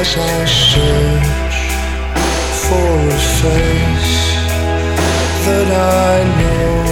as I search for a face that I know.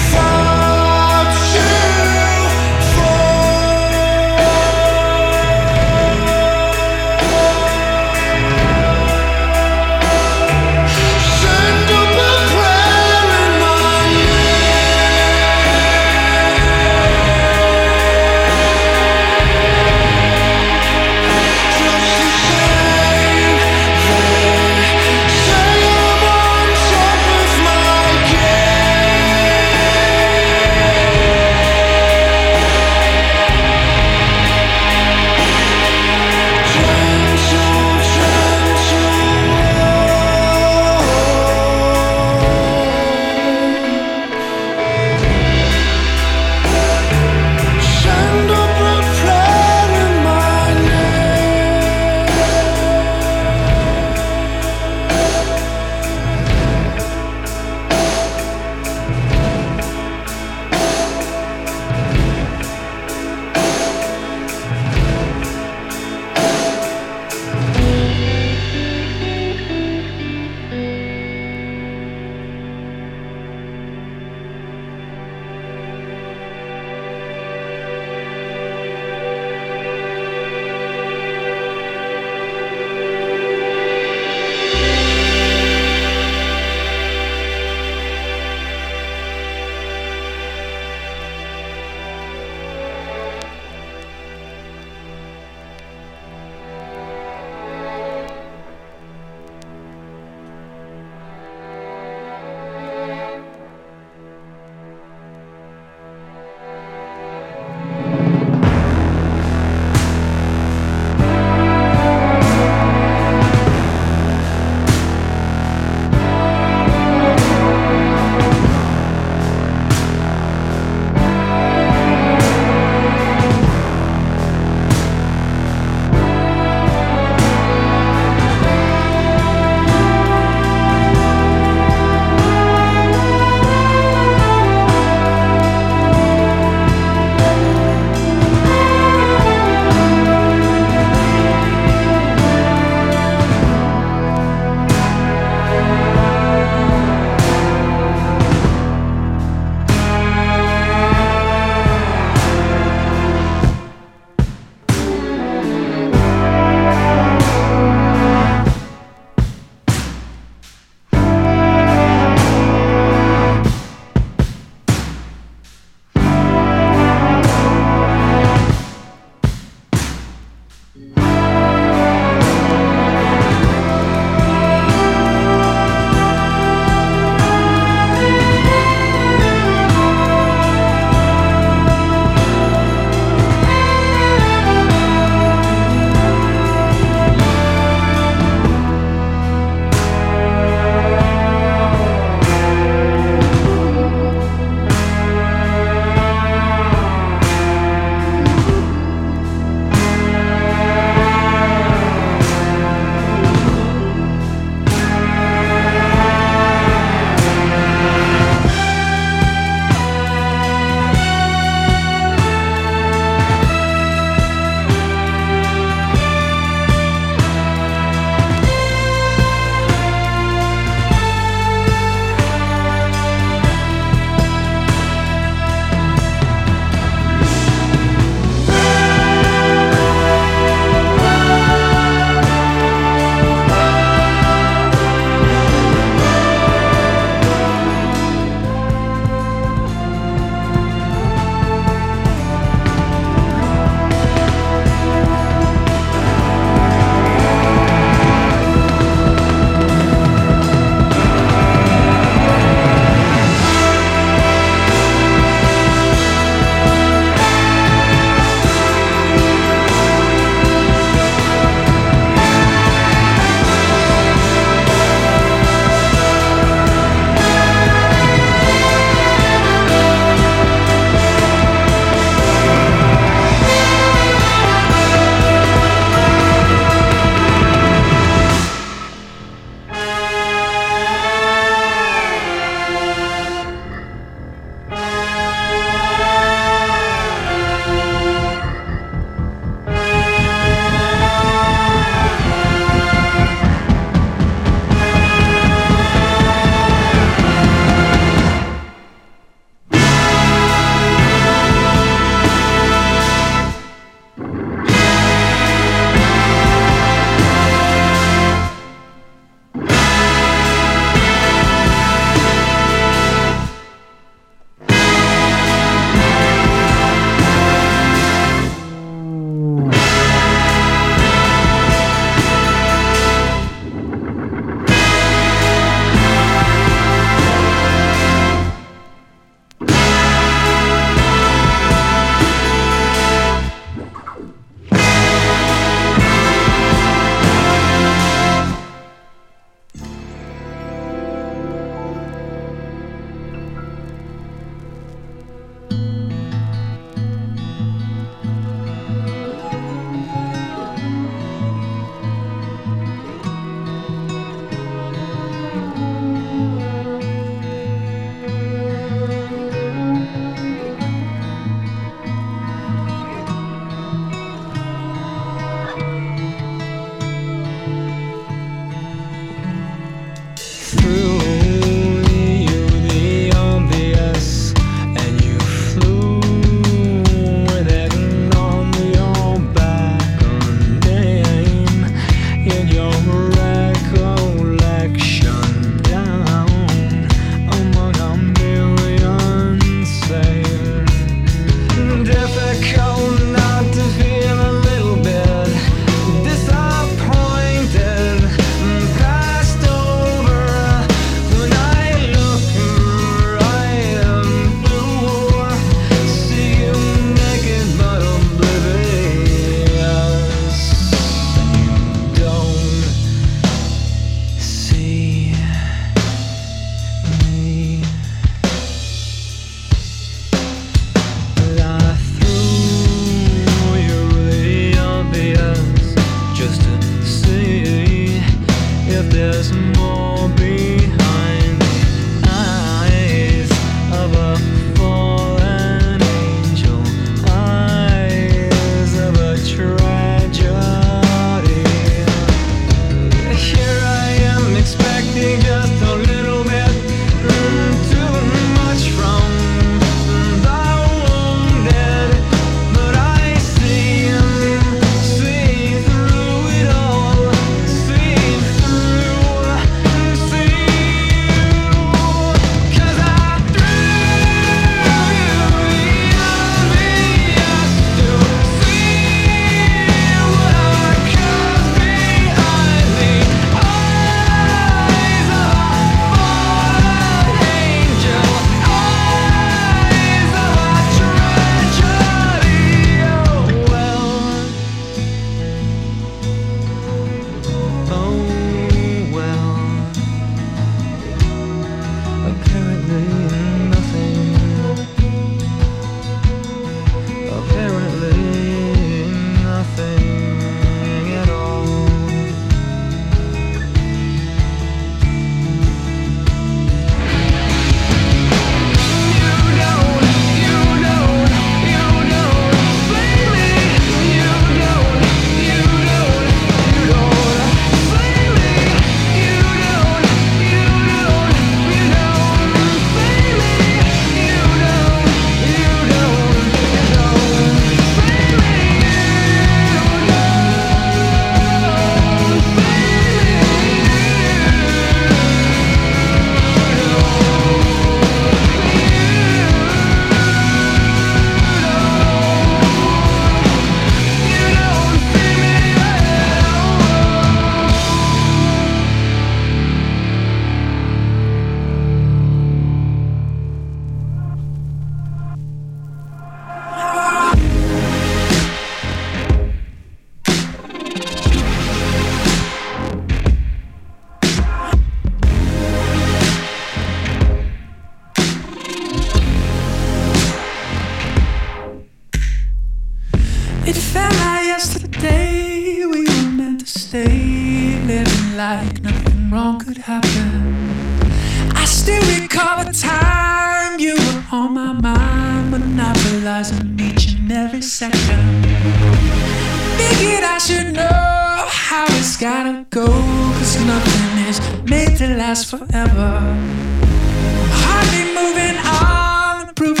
One day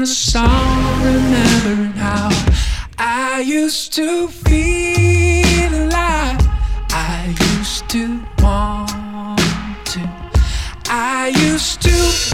be sorry. But you know I used to feel alive. I used to want to. I used of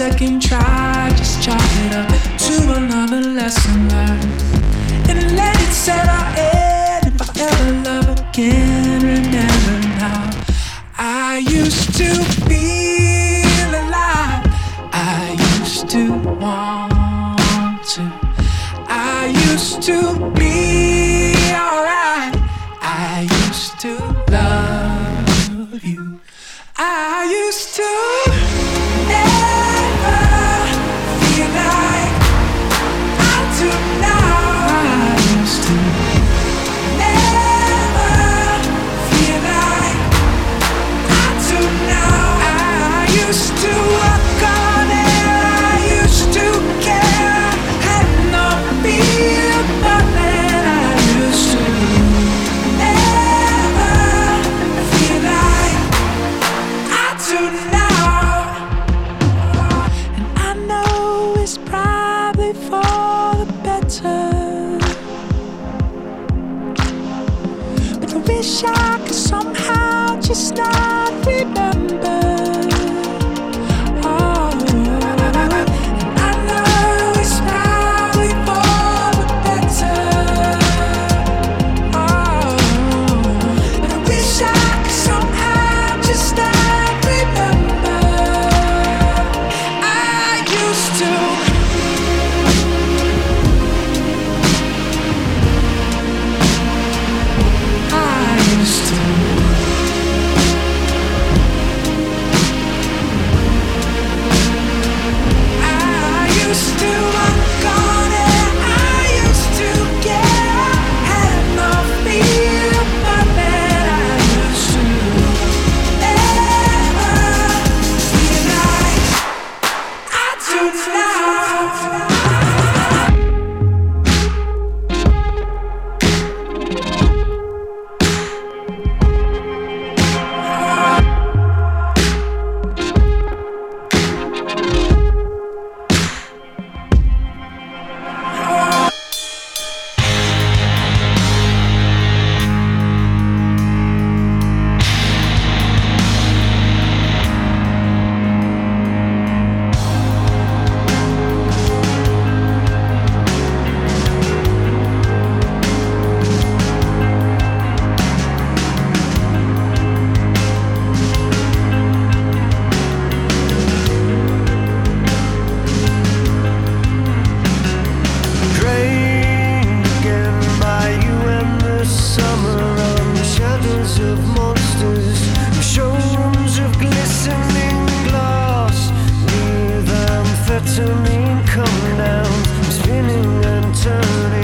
second to to mean come down. I'm spinning and turning.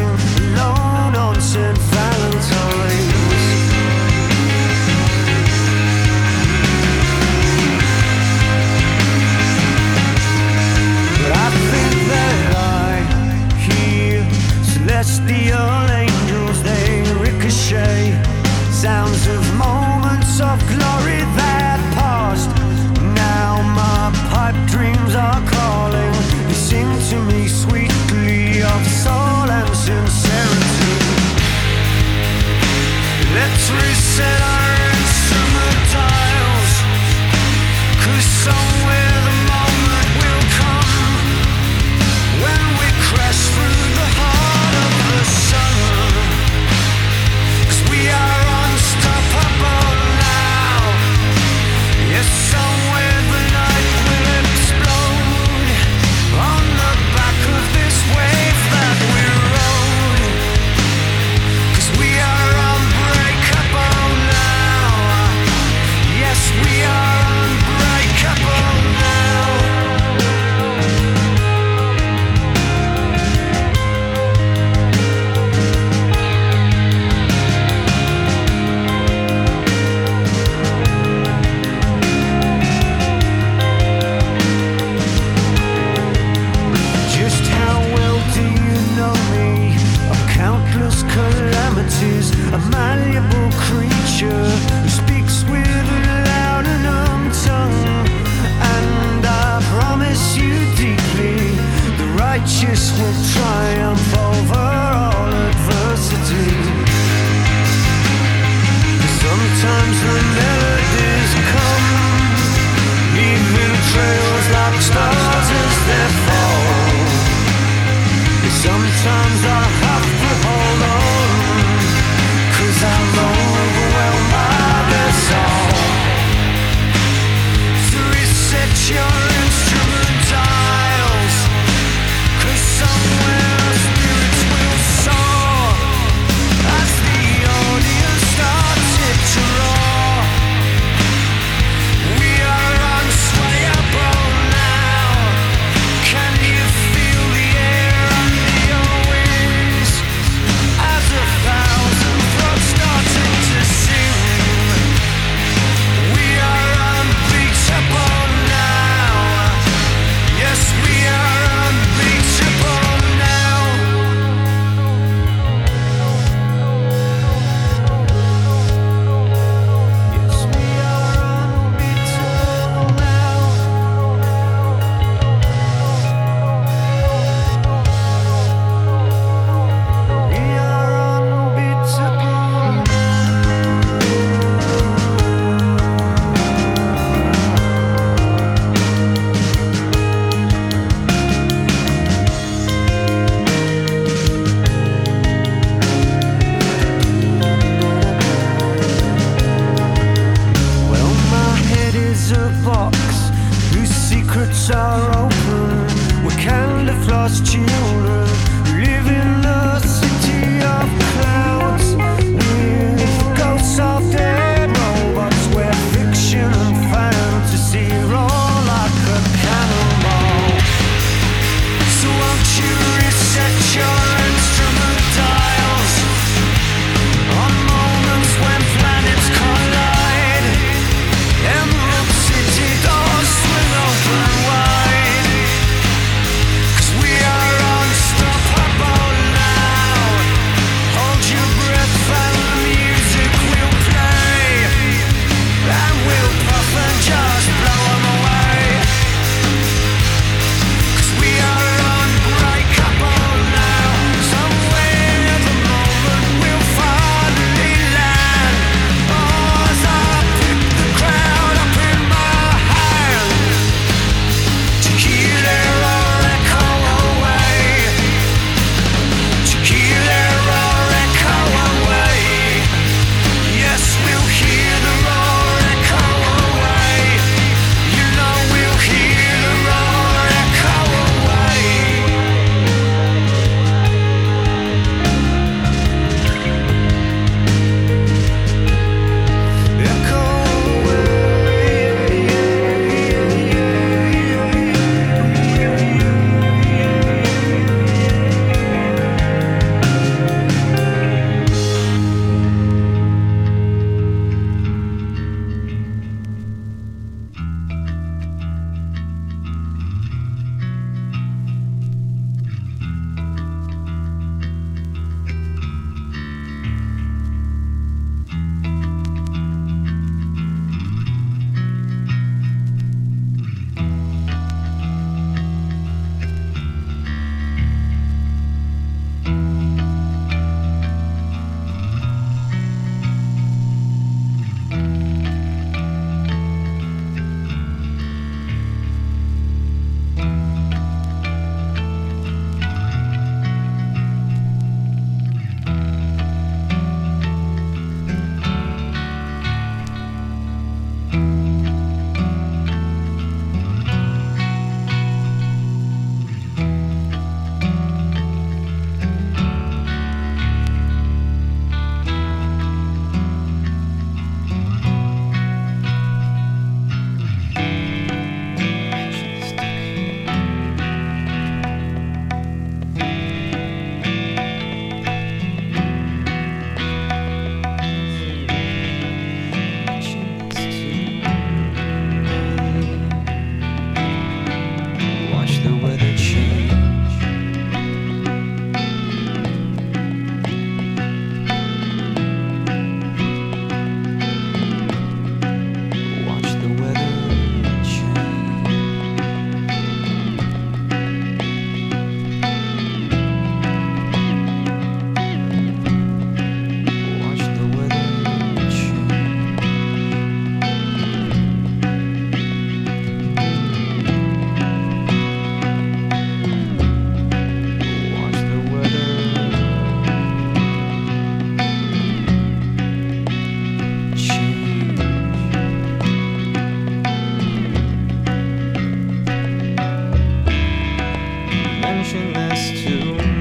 This to